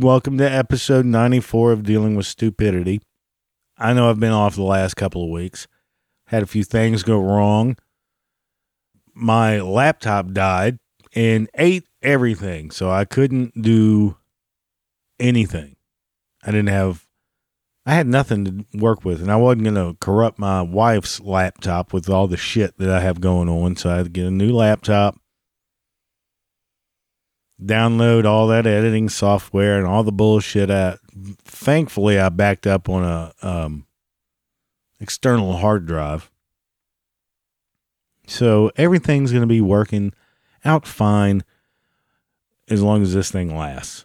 Welcome to episode 94 of Dealing with Stupidity. I know I've been off the last couple of weeks, had a few things go wrong. My laptop died and ate everything, so I couldn't do anything. I didn't have, I had nothing to work with, and I wasn't going to corrupt my wife's laptop with all the shit that I have going on, so I had to get a new laptop download all that editing software and all the bullshit. I, thankfully, I backed up on a um, external hard drive, so everything's going to be working out fine as long as this thing lasts.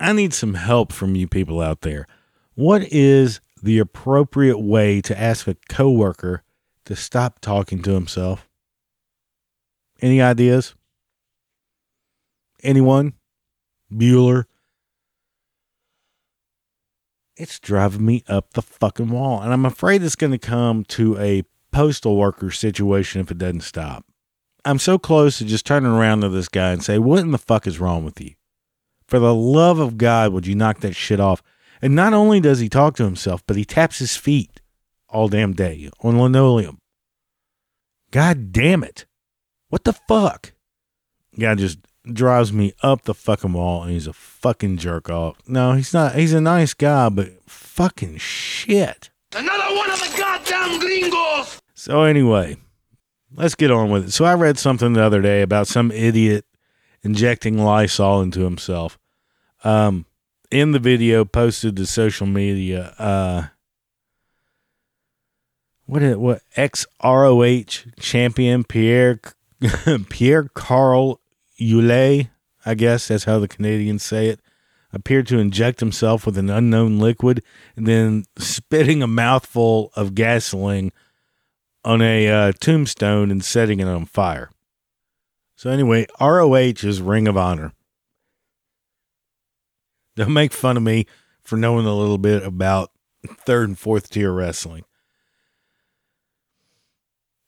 I need some help from you people out there. What is the appropriate way to ask a coworker to stop talking to himself? Any ideas? Anyone? Bueller? It's driving me up the fucking wall. And I'm afraid it's going to come to a postal worker situation if it doesn't stop. I'm so close to just turning around to this guy and say, What in the fuck is wrong with you? For the love of God, would you knock that shit off? And not only does he talk to himself, but he taps his feet all damn day on linoleum. God damn it. What the fuck? Guy just drives me up the fucking wall and he's a fucking jerk off. No, he's not. He's a nice guy, but fucking shit. Another one of the goddamn gringos! So, anyway, let's get on with it. So, I read something the other day about some idiot injecting Lysol into himself. Um, in the video posted to social media, uh, what is, it what XROH champion Pierre Pierre Carl Ouellet, I guess that's how the Canadians say it, appeared to inject himself with an unknown liquid and then spitting a mouthful of gasoline on a uh, tombstone and setting it on fire. So, anyway, ROH is Ring of Honor. Don't make fun of me for knowing a little bit about third and fourth tier wrestling.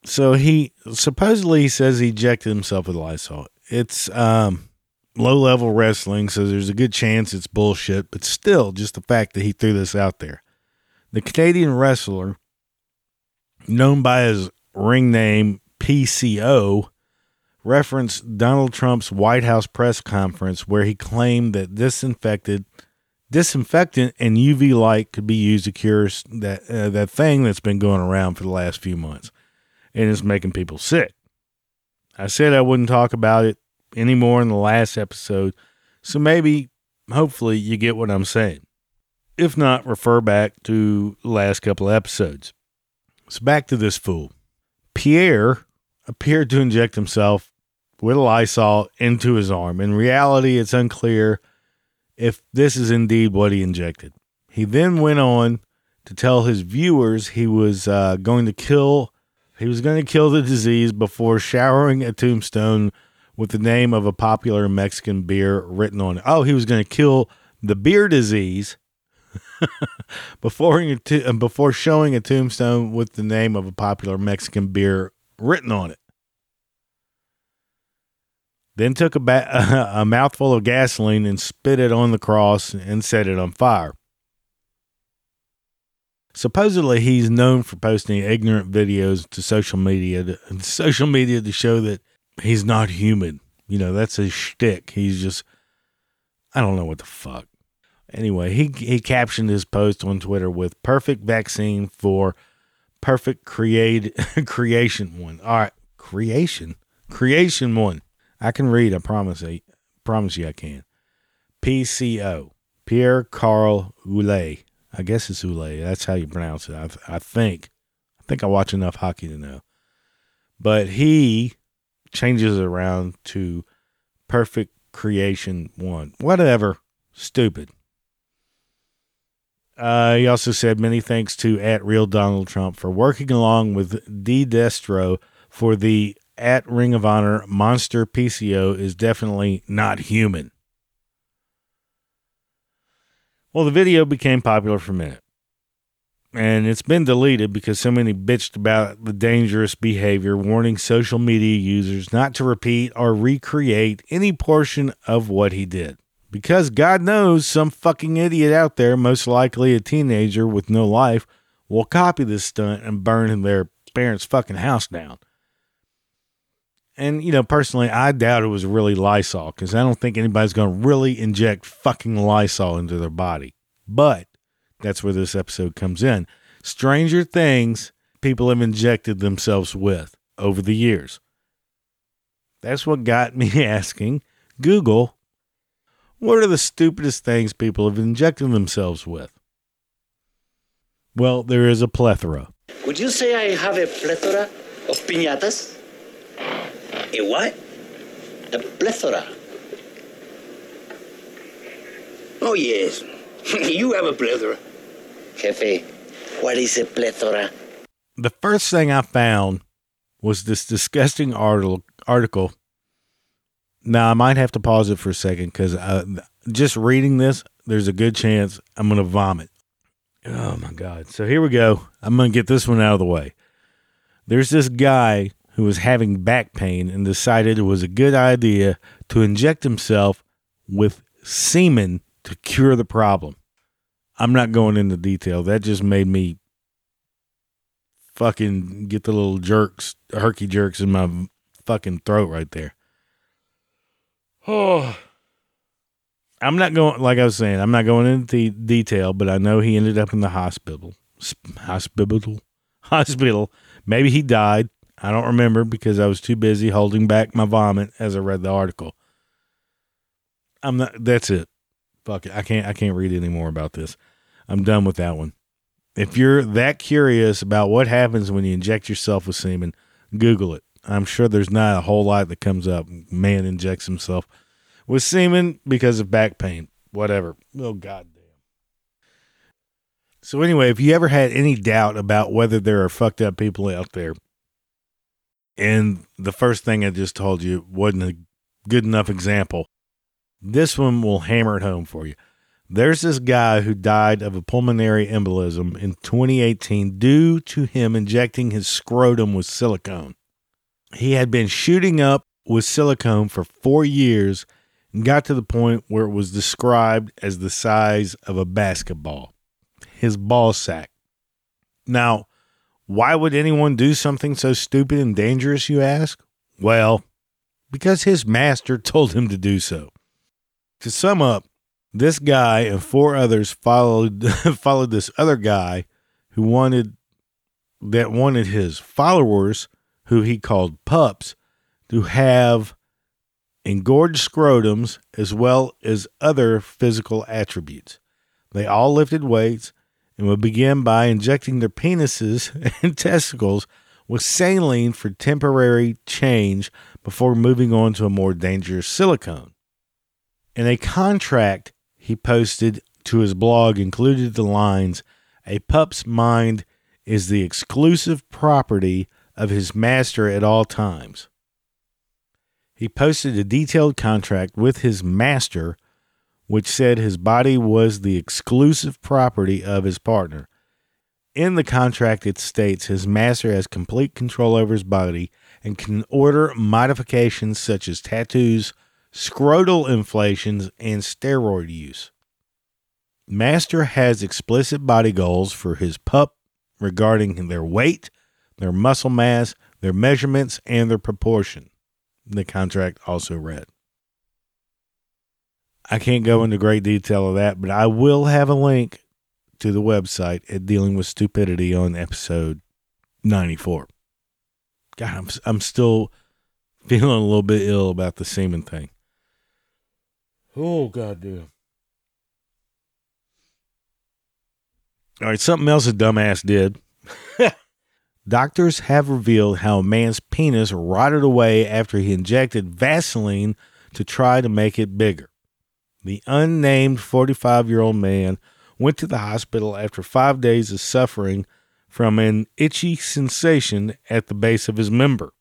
So he supposedly says he ejected himself with Lysol. It's um, low level wrestling, so there's a good chance it's bullshit, but still, just the fact that he threw this out there. The Canadian wrestler, known by his ring name PCO, referenced Donald Trump's White House press conference where he claimed that disinfected disinfectant and UV light could be used to cure that uh, that thing that's been going around for the last few months and it's making people sick. I said I wouldn't talk about it anymore in the last episode, so maybe hopefully you get what I'm saying. If not, refer back to the last couple of episodes. So back to this fool. Pierre appeared to inject himself with a Lysol into his arm. In reality, it's unclear if this is indeed what he injected. He then went on to tell his viewers he was uh, going to kill he was going to kill the disease before showering a tombstone with the name of a popular Mexican beer written on it. Oh, he was going to kill the beer disease before uh, before showing a tombstone with the name of a popular Mexican beer written on it. Then took a, ba- a mouthful of gasoline and spit it on the cross and set it on fire. Supposedly, he's known for posting ignorant videos to social media, to, social media to show that he's not human. You know, that's his shtick. He's just, I don't know what the fuck. Anyway, he he captioned his post on Twitter with "perfect vaccine for perfect create creation one." All right, creation, creation one. I can read. I promise. I promise you, I can. PCO Pierre Carl Ouellet I guess it's Ule. That's how you pronounce it. I, I think. I think I watch enough hockey to know. But he changes around to perfect creation one. Whatever. Stupid. Uh, he also said many thanks to at real Donald Trump for working along with D Destro for the at Ring of Honor monster PCO is definitely not human. Well, the video became popular for a minute. And it's been deleted because so many bitched about the dangerous behavior, warning social media users not to repeat or recreate any portion of what he did. Because God knows some fucking idiot out there, most likely a teenager with no life, will copy this stunt and burn their parents' fucking house down. And, you know, personally, I doubt it was really Lysol because I don't think anybody's going to really inject fucking Lysol into their body. But that's where this episode comes in. Stranger things people have injected themselves with over the years. That's what got me asking Google, what are the stupidest things people have injected themselves with? Well, there is a plethora. Would you say I have a plethora of piñatas? A what? A plethora. Oh, yes. you have a plethora. Jefe, what is a plethora? The first thing I found was this disgusting article. Now, I might have to pause it for a second because just reading this, there's a good chance I'm going to vomit. Oh my God. So here we go. I'm going to get this one out of the way. There's this guy who was having back pain and decided it was a good idea to inject himself with semen to cure the problem. I'm not going into detail. That just made me fucking get the little jerks, herky jerks in my fucking throat right there. Oh. I'm not going, like I was saying, I'm not going into detail, but I know he ended up in the hospital. Hospital? Hospital. Maybe he died. I don't remember because I was too busy holding back my vomit as I read the article. I'm not, that's it. Fuck it. I can't, I can't read any more about this. I'm done with that one. If you're that curious about what happens when you inject yourself with semen, Google it. I'm sure there's not a whole lot that comes up. Man injects himself with semen because of back pain. Whatever. Oh, goddamn. So, anyway, if you ever had any doubt about whether there are fucked up people out there, and the first thing I just told you wasn't a good enough example, this one will hammer it home for you. There's this guy who died of a pulmonary embolism in 2018 due to him injecting his scrotum with silicone. He had been shooting up with silicone for four years and got to the point where it was described as the size of a basketball, his ball sack. Now, why would anyone do something so stupid and dangerous, you ask? Well, because his master told him to do so. To sum up, this guy and four others followed followed this other guy who wanted that wanted his followers, who he called pups, to have engorged scrotums as well as other physical attributes. They all lifted weights and would begin by injecting their penises and testicles with saline for temporary change before moving on to a more dangerous silicone. In a contract he posted to his blog included the lines A pup's mind is the exclusive property of his master at all times. He posted a detailed contract with his master, which said his body was the exclusive property of his partner. In the contract, it states his master has complete control over his body and can order modifications such as tattoos, scrotal inflations, and steroid use. Master has explicit body goals for his pup regarding their weight, their muscle mass, their measurements, and their proportion. The contract also read. I can't go into great detail of that, but I will have a link to the website at Dealing with Stupidity on episode 94. God, I'm, I'm still feeling a little bit ill about the semen thing. Oh, goddamn. All right, something else a dumbass did. Doctors have revealed how a man's penis rotted away after he injected Vaseline to try to make it bigger. The unnamed 45 year old man went to the hospital after five days of suffering from an itchy sensation at the base of his member.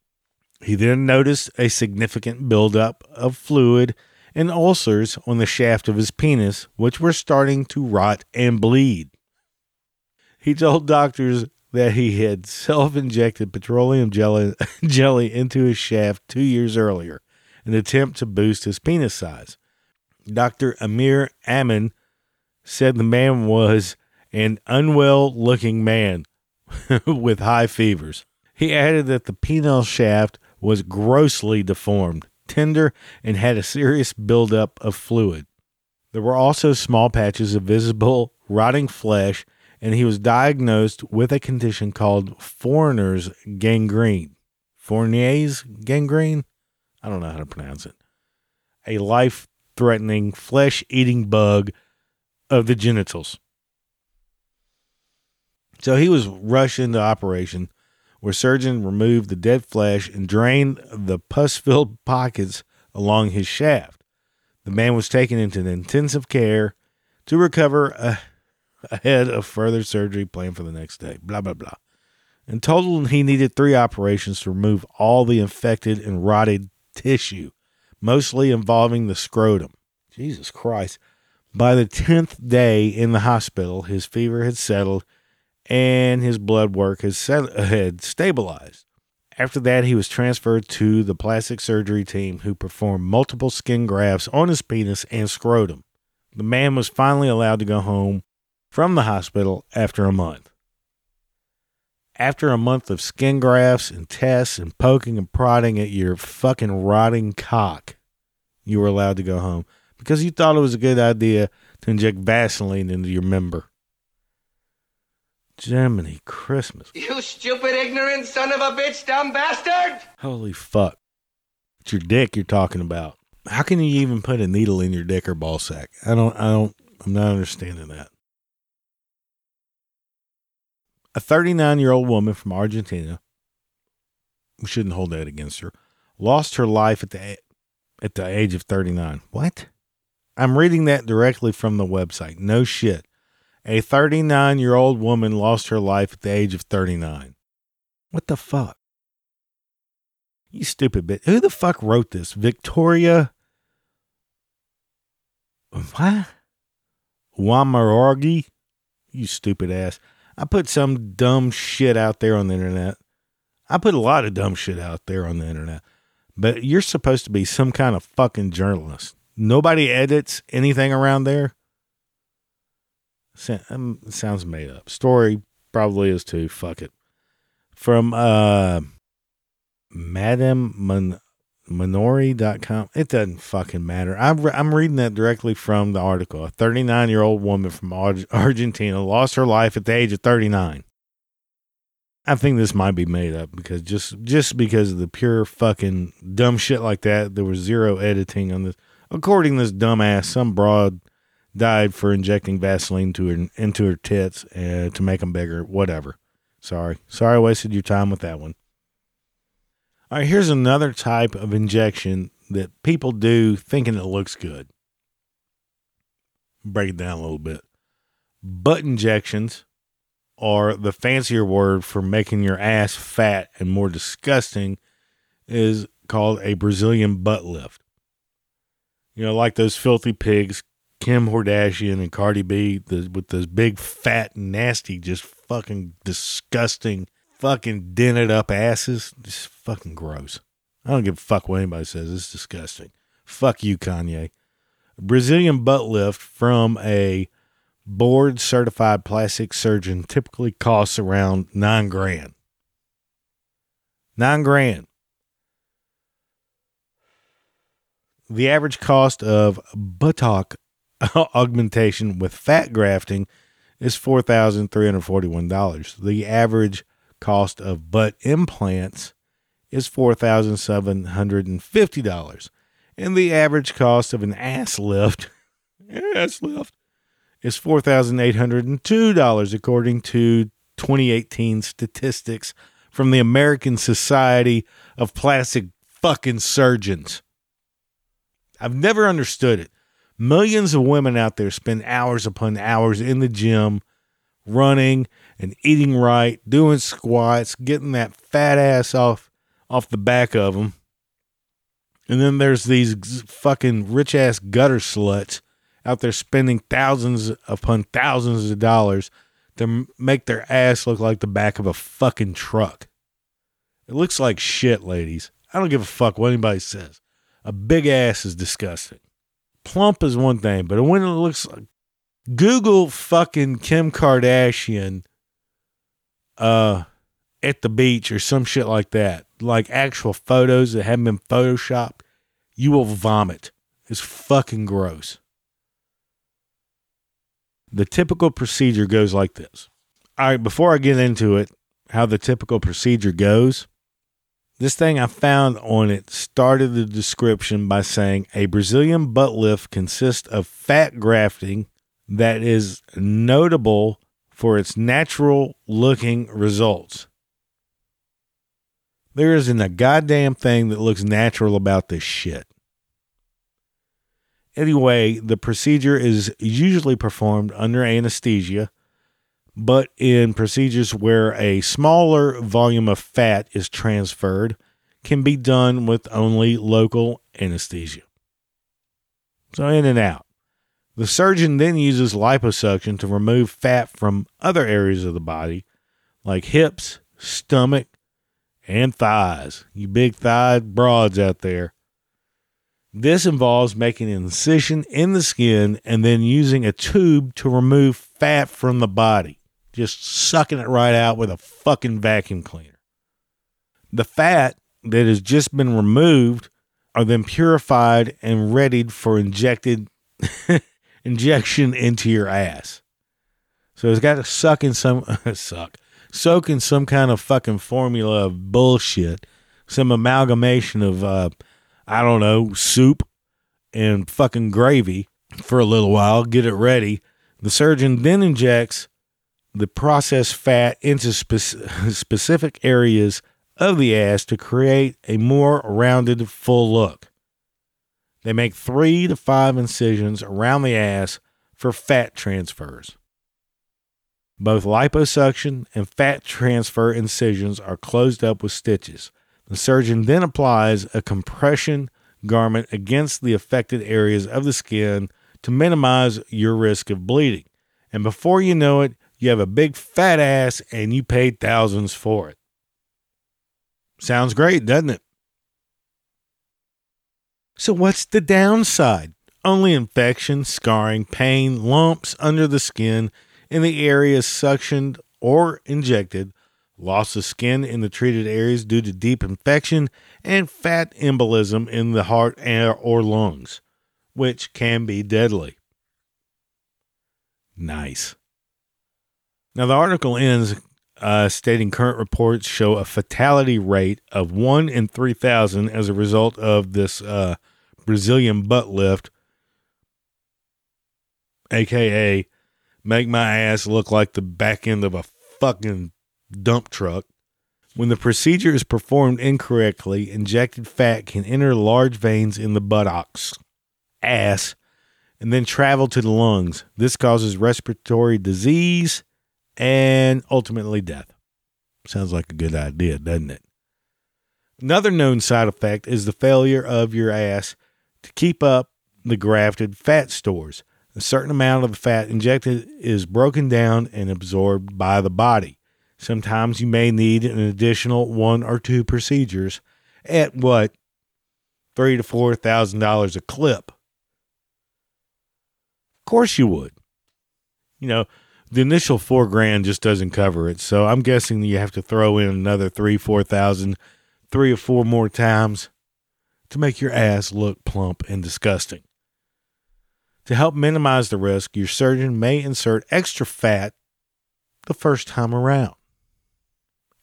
He then noticed a significant buildup of fluid and ulcers on the shaft of his penis, which were starting to rot and bleed. He told doctors that he had self injected petroleum jelly, jelly into his shaft two years earlier, in an attempt to boost his penis size. Dr. Amir Amin said the man was an unwell looking man with high fevers. He added that the penile shaft was grossly deformed, tender, and had a serious buildup of fluid. There were also small patches of visible rotting flesh, and he was diagnosed with a condition called foreigner's gangrene. Fournier's gangrene? I don't know how to pronounce it. A life threatening flesh eating bug of the genitals. So he was rushed into operation where surgeon removed the dead flesh and drained the pus filled pockets along his shaft. The man was taken into intensive care to recover ahead of further surgery planned for the next day. Blah, blah, blah. In total, he needed three operations to remove all the infected and rotted tissue, mostly involving the scrotum. Jesus Christ. By the 10th day in the hospital, his fever had settled and his blood work had, set, uh, had stabilized. After that, he was transferred to the plastic surgery team who performed multiple skin grafts on his penis and scrotum. The man was finally allowed to go home from the hospital after a month. After a month of skin grafts and tests and poking and prodding at your fucking rotting cock, you were allowed to go home because you thought it was a good idea to inject Vaseline into your member. Jiminy Christmas. You stupid, ignorant son of a bitch, dumb bastard! Holy fuck. It's your dick you're talking about. How can you even put a needle in your dick or ball sack? I don't, I don't, I'm not understanding that. A 39 year old woman from Argentina, we shouldn't hold that against her, lost her life at the, at the age of 39. What? I'm reading that directly from the website. No shit. A 39 year old woman lost her life at the age of 39. What the fuck? You stupid bitch. Who the fuck wrote this? Victoria. What? Wamarorgi? You stupid ass. I put some dumb shit out there on the internet. I put a lot of dumb shit out there on the internet. But you're supposed to be some kind of fucking journalist. Nobody edits anything around there. Um, sounds made up. Story probably is too. Fuck it. From uh, Madame Mon- Minori.com. It doesn't fucking matter. I'm, re- I'm reading that directly from the article. A 39 year old woman from Ar- Argentina lost her life at the age of 39. I think this might be made up because just just because of the pure fucking dumb shit like that, there was zero editing on this. According to this dumbass, some broad died for injecting Vaseline to her into her tits uh, to make them bigger. Whatever. Sorry, sorry, I wasted your time with that one. All right, here's another type of injection that people do thinking it looks good. Break it down a little bit. Butt injections are the fancier word for making your ass fat and more disgusting is called a Brazilian butt lift. You know, like those filthy pigs Kim Kardashian and Cardi B the, with those big, fat, nasty, just fucking disgusting, fucking dented up asses. It's fucking gross. I don't give a fuck what anybody says. It's disgusting. Fuck you, Kanye. Brazilian butt lift from a board certified plastic surgeon typically costs around nine grand. Nine grand. The average cost of buttock augmentation with fat grafting is $4,341. The average cost of butt implants is $4,750. And the average cost of an ass lift, ass lift, is $4,802 according to 2018 statistics from the American Society of Plastic Fucking Surgeons. I've never understood it. Millions of women out there spend hours upon hours in the gym, running and eating right, doing squats, getting that fat ass off off the back of them. And then there's these fucking rich ass gutter sluts out there spending thousands upon thousands of dollars to make their ass look like the back of a fucking truck. It looks like shit, ladies. I don't give a fuck what anybody says. A big ass is disgusting. plump is one thing, but when it looks like Google fucking Kim Kardashian uh at the beach or some shit like that, like actual photos that haven't been photoshopped, you will vomit. It's fucking gross. The typical procedure goes like this. All right, before I get into it, how the typical procedure goes, this thing I found on it started the description by saying a Brazilian butt lift consists of fat grafting that is notable for its natural looking results. There isn't a goddamn thing that looks natural about this shit. Anyway, the procedure is usually performed under anesthesia, but in procedures where a smaller volume of fat is transferred, can be done with only local anesthesia. So, in and out. The surgeon then uses liposuction to remove fat from other areas of the body, like hips, stomach, and thighs. You big thighed broads out there. This involves making an incision in the skin and then using a tube to remove fat from the body, just sucking it right out with a fucking vacuum cleaner. The fat that has just been removed are then purified and readied for injected injection into your ass. So it's got to suck in some suck, soak in some kind of fucking formula of bullshit, some amalgamation of uh, I don't know soup and fucking gravy for a little while, get it ready. The surgeon then injects the processed fat into spe- specific areas of the ass to create a more rounded, full look. They make three to five incisions around the ass for fat transfers. Both liposuction and fat transfer incisions are closed up with stitches. The surgeon then applies a compression garment against the affected areas of the skin to minimize your risk of bleeding. And before you know it, you have a big fat ass and you paid thousands for it. Sounds great, doesn't it? So, what's the downside? Only infection, scarring, pain, lumps under the skin in the areas suctioned or injected, loss of skin in the treated areas due to deep infection, and fat embolism in the heart or lungs, which can be deadly. Nice. Now, the article ends uh, stating current reports show a fatality rate of 1 in 3,000 as a result of this uh, Brazilian butt lift, aka make my ass look like the back end of a fucking dump truck. When the procedure is performed incorrectly, injected fat can enter large veins in the buttocks, ass, and then travel to the lungs. This causes respiratory disease and ultimately death. Sounds like a good idea, doesn't it? Another known side effect is the failure of your ass to keep up the grafted fat stores. A certain amount of the fat injected is broken down and absorbed by the body. Sometimes you may need an additional one or two procedures at what three to four thousand dollars a clip. Of course you would. You know, the initial four grand just doesn't cover it. So I'm guessing you have to throw in another three, four thousand, three or four more times to make your ass look plump and disgusting. To help minimize the risk, your surgeon may insert extra fat the first time around.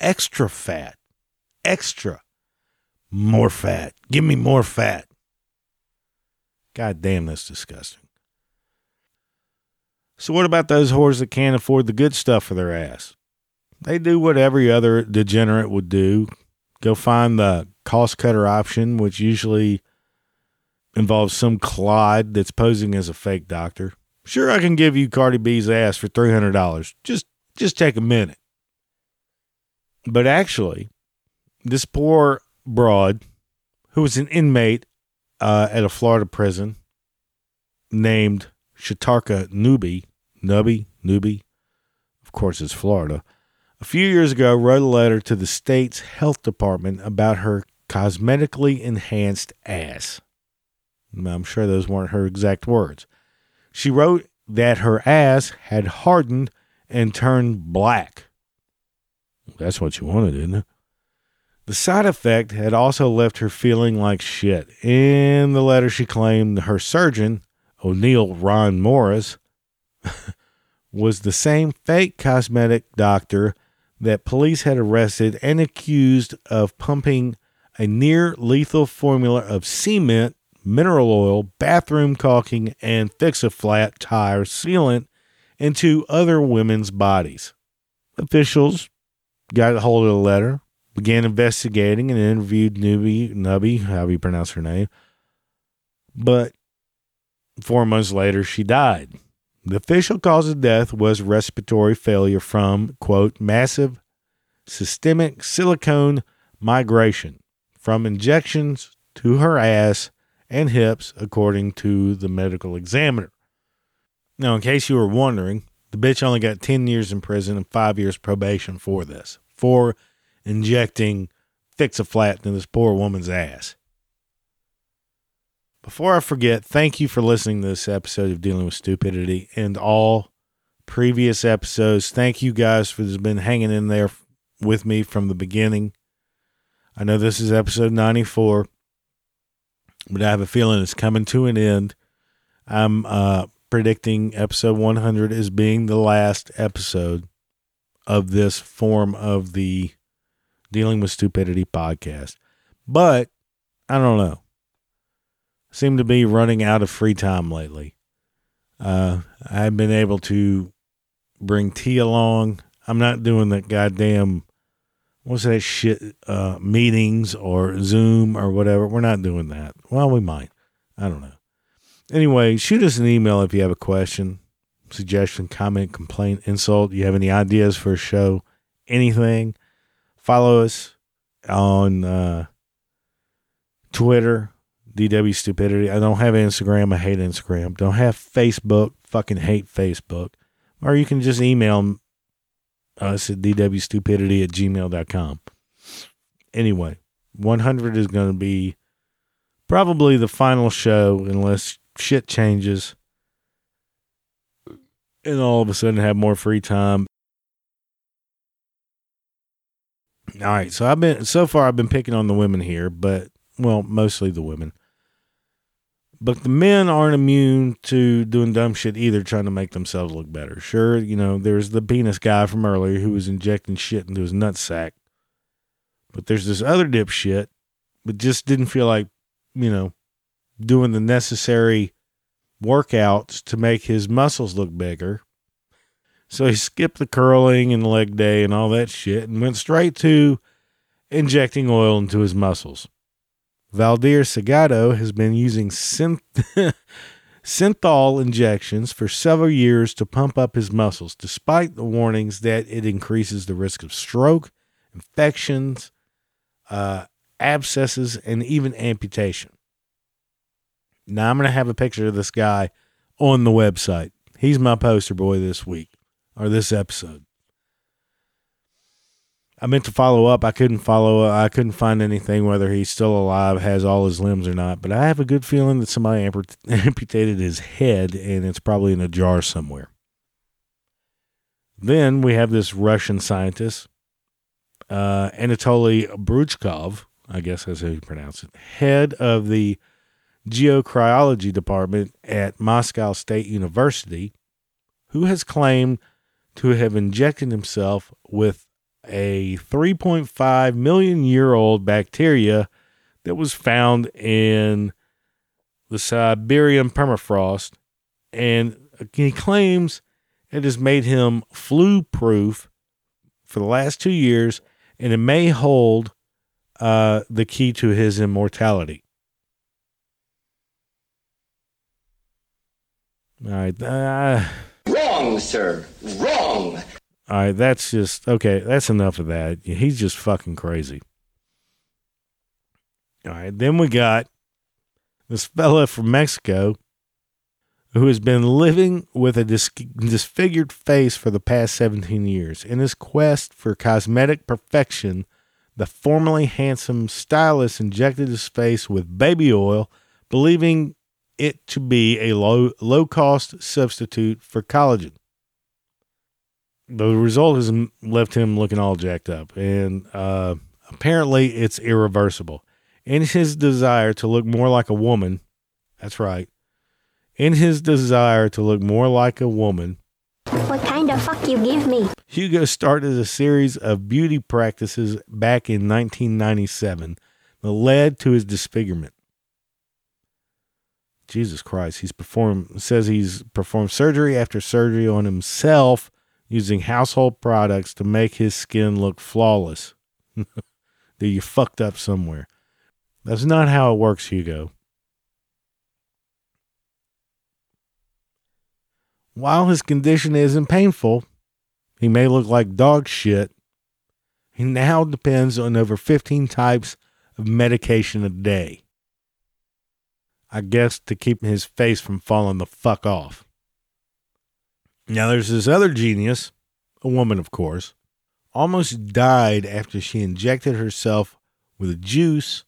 Extra fat. Extra. More fat. Give me more fat. God damn, that's disgusting. So, what about those whores that can't afford the good stuff for their ass? They do what every other degenerate would do go find the cost cutter option, which usually involves some Clyde that's posing as a fake doctor. Sure, I can give you Cardi B's ass for three hundred dollars. Just just take a minute. But actually, this poor broad, who was an inmate uh, at a Florida prison named Shatarka Nuby, Nubby, Newby, of course it's Florida, a few years ago wrote a letter to the state's health department about her cosmetically enhanced ass. I'm sure those weren't her exact words. She wrote that her ass had hardened and turned black. That's what you wanted, isn't it? The side effect had also left her feeling like shit. In the letter, she claimed her surgeon, Oneal Ron Morris, was the same fake cosmetic doctor that police had arrested and accused of pumping a near lethal formula of cement, mineral oil, bathroom caulking, and fix a flat tire sealant into other women's bodies. Officials got a hold of the letter, began investigating, and interviewed Nubby, Nubby, however you pronounce her name. But four months later, she died. The official cause of death was respiratory failure from, quote, massive systemic silicone migration from injections to her ass and hips, according to the medical examiner. Now, in case you were wondering, the bitch only got 10 years in prison and five years probation for this, for injecting fix a flat into this poor woman's ass. Before I forget, thank you for listening to this episode of Dealing with Stupidity and all previous episodes. Thank you guys for this been hanging in there with me from the beginning. I know this is episode 94, but I have a feeling it's coming to an end. I'm uh, predicting episode 100 as being the last episode of this form of the Dealing with Stupidity podcast. But I don't know seem to be running out of free time lately. Uh, I've been able to bring tea along. I'm not doing that goddamn what's that shit uh, meetings or Zoom or whatever. We're not doing that. Well, we might. I don't know. Anyway, shoot us an email if you have a question, suggestion, comment, complaint, insult. You have any ideas for a show, anything. Follow us on uh, Twitter DW stupidity. I don't have Instagram. I hate Instagram. Don't have Facebook. Fucking hate Facebook. Or you can just email us at dwstupidity at gmail.com. Anyway, 100 is going to be probably the final show unless shit changes and all of a sudden have more free time. All right, so I've been so far I've been picking on the women here, but well, mostly the women. But the men aren't immune to doing dumb shit either, trying to make themselves look better. Sure, you know, there's the penis guy from earlier who was injecting shit into his nutsack. But there's this other dipshit, but just didn't feel like, you know, doing the necessary workouts to make his muscles look bigger. So he skipped the curling and leg day and all that shit and went straight to injecting oil into his muscles. Valdir Segato has been using synth- synthol injections for several years to pump up his muscles, despite the warnings that it increases the risk of stroke, infections, uh, abscesses, and even amputation. Now, I'm going to have a picture of this guy on the website. He's my poster boy this week or this episode. I meant to follow up. I couldn't follow. I couldn't find anything whether he's still alive, has all his limbs or not. But I have a good feeling that somebody amputated his head, and it's probably in a jar somewhere. Then we have this Russian scientist, uh, Anatoly Brouchkov, I guess that's how you pronounce it, head of the geocryology department at Moscow State University, who has claimed to have injected himself with a 3.5 million year old bacteria that was found in the Siberian permafrost. And he claims it has made him flu proof for the last two years, and it may hold uh, the key to his immortality. All right. Uh, Wrong, sir. Wrong. All right, that's just okay. That's enough of that. He's just fucking crazy. All right, then we got this fella from Mexico who has been living with a dis- disfigured face for the past 17 years. In his quest for cosmetic perfection, the formerly handsome stylist injected his face with baby oil, believing it to be a low low cost substitute for collagen. The result has left him looking all jacked up, and uh, apparently it's irreversible. In his desire to look more like a woman, that's right. In his desire to look more like a woman, What kind of fuck you give me? Hugo started a series of beauty practices back in 1997 that led to his disfigurement. Jesus Christ, he's performed says he's performed surgery after surgery on himself using household products to make his skin look flawless. that you fucked up somewhere. That's not how it works, Hugo. While his condition isn't painful, he may look like dog shit. He now depends on over 15 types of medication a day. I guess to keep his face from falling the fuck off. Now there's this other genius, a woman of course, almost died after she injected herself with a juice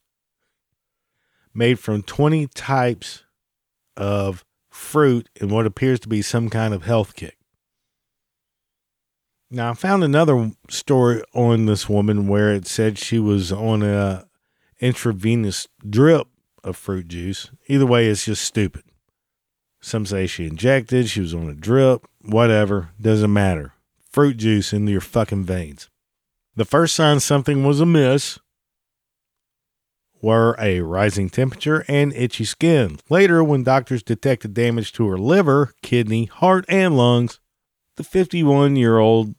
made from 20 types of fruit in what appears to be some kind of health kick. Now, I found another story on this woman where it said she was on a intravenous drip of fruit juice. Either way, it's just stupid. Some say she injected, she was on a drip, whatever, doesn't matter. Fruit juice into your fucking veins. The first sign something was amiss were a rising temperature and itchy skin. Later, when doctors detected damage to her liver, kidney, heart, and lungs, the 51 year old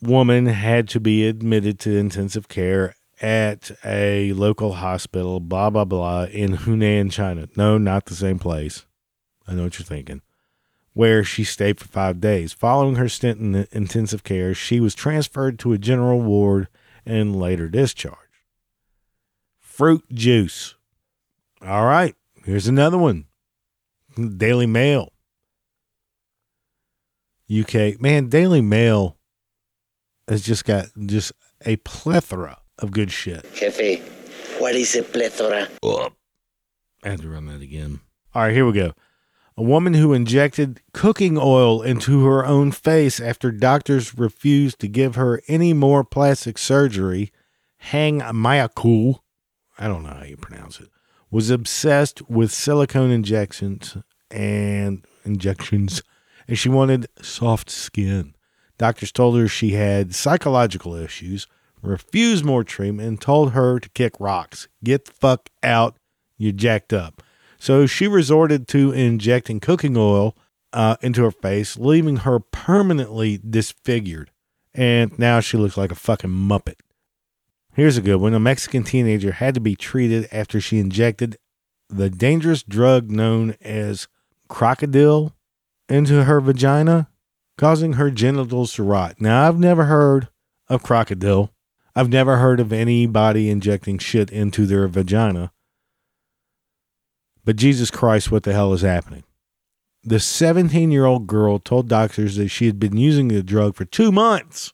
woman had to be admitted to intensive care at a local hospital, blah, blah, blah, in Hunan, China. No, not the same place. I know what you're thinking. Where she stayed for five days. Following her stint in intensive care, she was transferred to a general ward and later discharged. Fruit juice. All right, here's another one Daily Mail. UK. Man, Daily Mail has just got just a plethora of good shit. Jefe, what is a plethora? Oh, I had to run that again. All right, here we go. A woman who injected cooking oil into her own face after doctors refused to give her any more plastic surgery, Hang Mioku, I don't know how you pronounce it, was obsessed with silicone injections and injections, and she wanted soft skin. Doctors told her she had psychological issues, refused more treatment, and told her to kick rocks. Get the fuck out, you're jacked up. So she resorted to injecting cooking oil uh, into her face, leaving her permanently disfigured. And now she looks like a fucking muppet. Here's a good one. A Mexican teenager had to be treated after she injected the dangerous drug known as crocodile into her vagina, causing her genitals to rot. Now, I've never heard of crocodile. I've never heard of anybody injecting shit into their vagina. But Jesus Christ, what the hell is happening? The 17 year old girl told doctors that she had been using the drug for two months.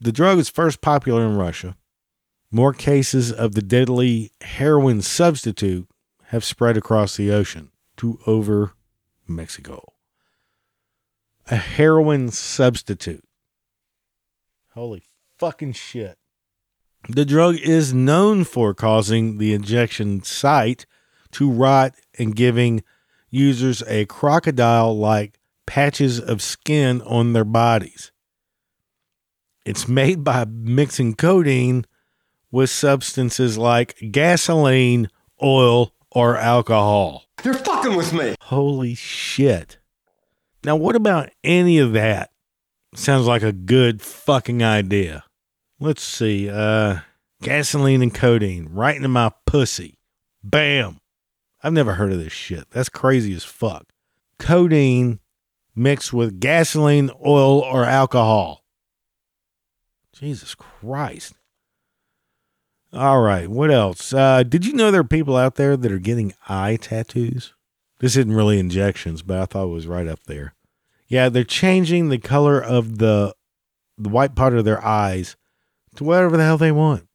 The drug is first popular in Russia. More cases of the deadly heroin substitute have spread across the ocean to over Mexico. A heroin substitute. Holy fucking shit. The drug is known for causing the injection site to rot and giving users a crocodile like patches of skin on their bodies. It's made by mixing codeine with substances like gasoline, oil, or alcohol. You're fucking with me. Holy shit. Now, what about any of that? Sounds like a good fucking idea. Let's see. Uh, gasoline and codeine right into my pussy. Bam. I've never heard of this shit. That's crazy as fuck. Codeine mixed with gasoline, oil, or alcohol. Jesus Christ. All right, what else? Uh, did you know there are people out there that are getting eye tattoos? This isn't really injections, but I thought it was right up there. Yeah, they're changing the color of the the white part of their eyes to whatever the hell they want.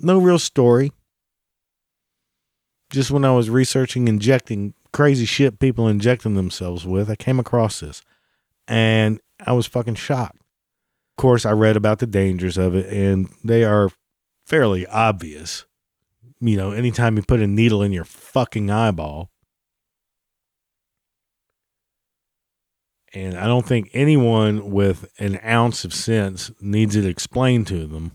No real story. Just when I was researching injecting crazy shit people injecting themselves with, I came across this and I was fucking shocked. Of course, I read about the dangers of it and they are fairly obvious. You know, anytime you put a needle in your fucking eyeball, and I don't think anyone with an ounce of sense needs it explained to them.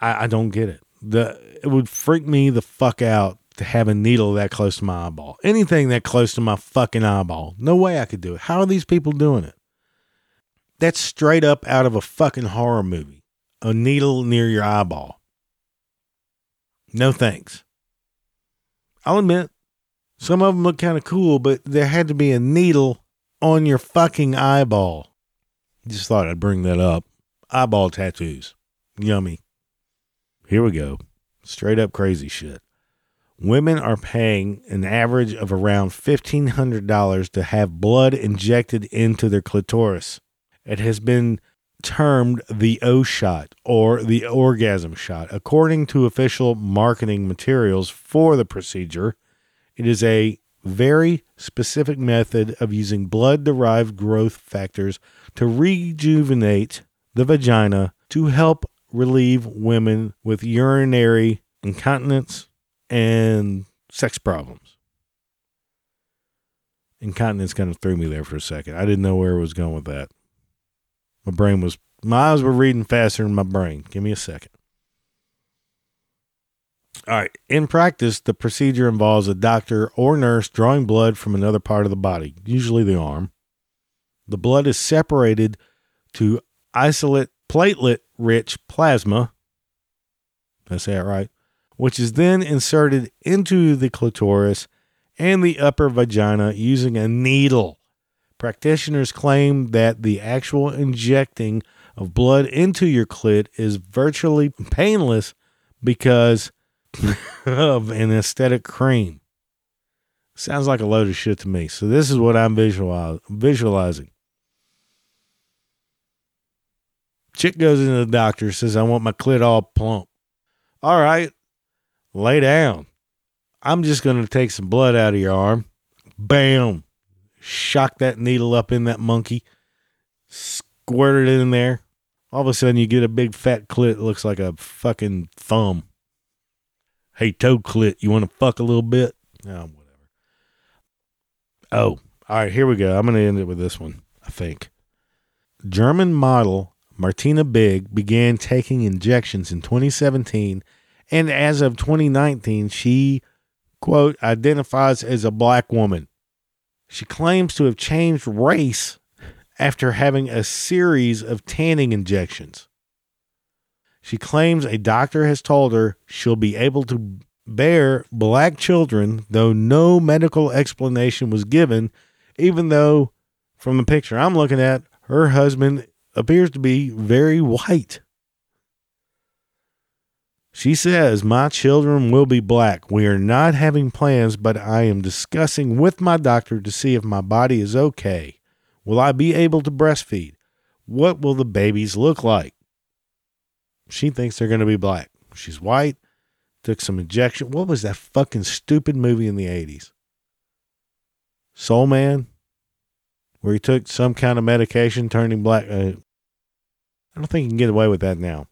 I, I don't get it. The it would freak me the fuck out to have a needle that close to my eyeball. Anything that close to my fucking eyeball. No way I could do it. How are these people doing it? That's straight up out of a fucking horror movie. A needle near your eyeball. No thanks. I'll admit, some of them look kind of cool, but there had to be a needle on your fucking eyeball. Just thought I'd bring that up. Eyeball tattoos. Yummy. Here we go. Straight up crazy shit. Women are paying an average of around $1,500 to have blood injected into their clitoris. It has been termed the O shot or the orgasm shot. According to official marketing materials for the procedure, it is a very specific method of using blood derived growth factors to rejuvenate the vagina to help relieve women with urinary incontinence and sex problems. Incontinence kind of threw me there for a second. I didn't know where it was going with that. My brain was, my eyes were reading faster than my brain. Give me a second. All right. In practice, the procedure involves a doctor or nurse drawing blood from another part of the body, usually the arm. The blood is separated to isolate platelet rich plasma. Did I say that right? Which is then inserted into the clitoris and the upper vagina using a needle. Practitioners claim that the actual injecting of blood into your clit is virtually painless because of anesthetic cream. Sounds like a load of shit to me. So this is what I'm visualize, visualizing. Chick goes into the doctor, says, I want my clit all plump. All right, lay down. I'm just going to take some blood out of your arm. Bam. Shock that needle up in that monkey. Squirt it in there. All of a sudden, you get a big fat clit that looks like a fucking thumb. Hey, toe clit, you want to fuck a little bit? No, whatever. Oh, all right, here we go. I'm going to end it with this one, I think. German model Martina Big began taking injections in 2017, and as of 2019, she, quote, identifies as a black woman. She claims to have changed race after having a series of tanning injections. She claims a doctor has told her she'll be able to bear black children, though no medical explanation was given, even though, from the picture I'm looking at, her husband appears to be very white. She says, My children will be black. We are not having plans, but I am discussing with my doctor to see if my body is okay. Will I be able to breastfeed? What will the babies look like? She thinks they're going to be black. She's white, took some injection. What was that fucking stupid movie in the 80s? Soul Man, where he took some kind of medication turning black. Uh, I don't think you can get away with that now.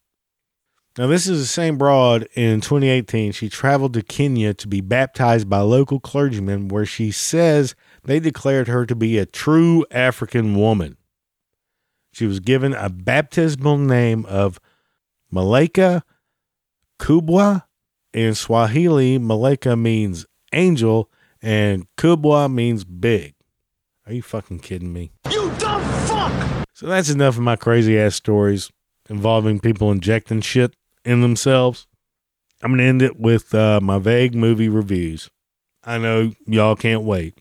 Now, this is the same broad in 2018. She traveled to Kenya to be baptized by local clergymen, where she says they declared her to be a true African woman. She was given a baptismal name of Malaika Kubwa. In Swahili, Malaika means angel, and Kubwa means big. Are you fucking kidding me? You dumb fuck! So that's enough of my crazy ass stories involving people injecting shit in themselves. I'm going to end it with uh, my vague movie reviews. I know y'all can't wait.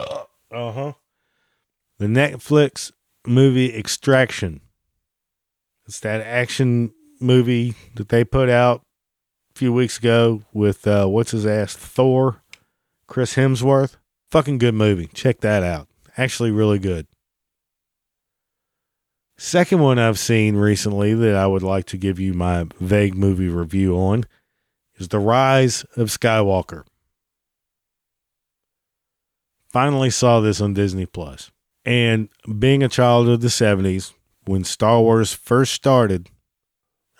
uh huh. The Netflix movie Extraction. It's that action movie that they put out a few weeks ago with uh, what's his ass Thor, Chris Hemsworth. Fucking good movie. Check that out. Actually, really good. Second one I've seen recently that I would like to give you my vague movie review on is The Rise of Skywalker. Finally saw this on Disney Plus. And being a child of the 70s, when Star Wars first started,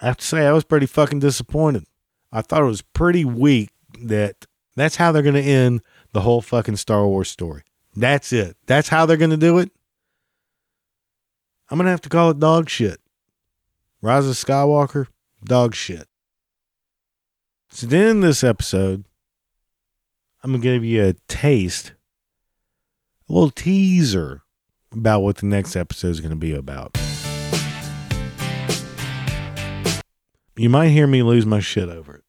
I have to say I was pretty fucking disappointed. I thought it was pretty weak that that's how they're going to end the whole fucking Star Wars story. That's it. That's how they're going to do it. I'm going to have to call it dog shit. Rise of Skywalker, dog shit. So then in this episode, I'm going to give you a taste, a little teaser about what the next episode is going to be about. You might hear me lose my shit over it.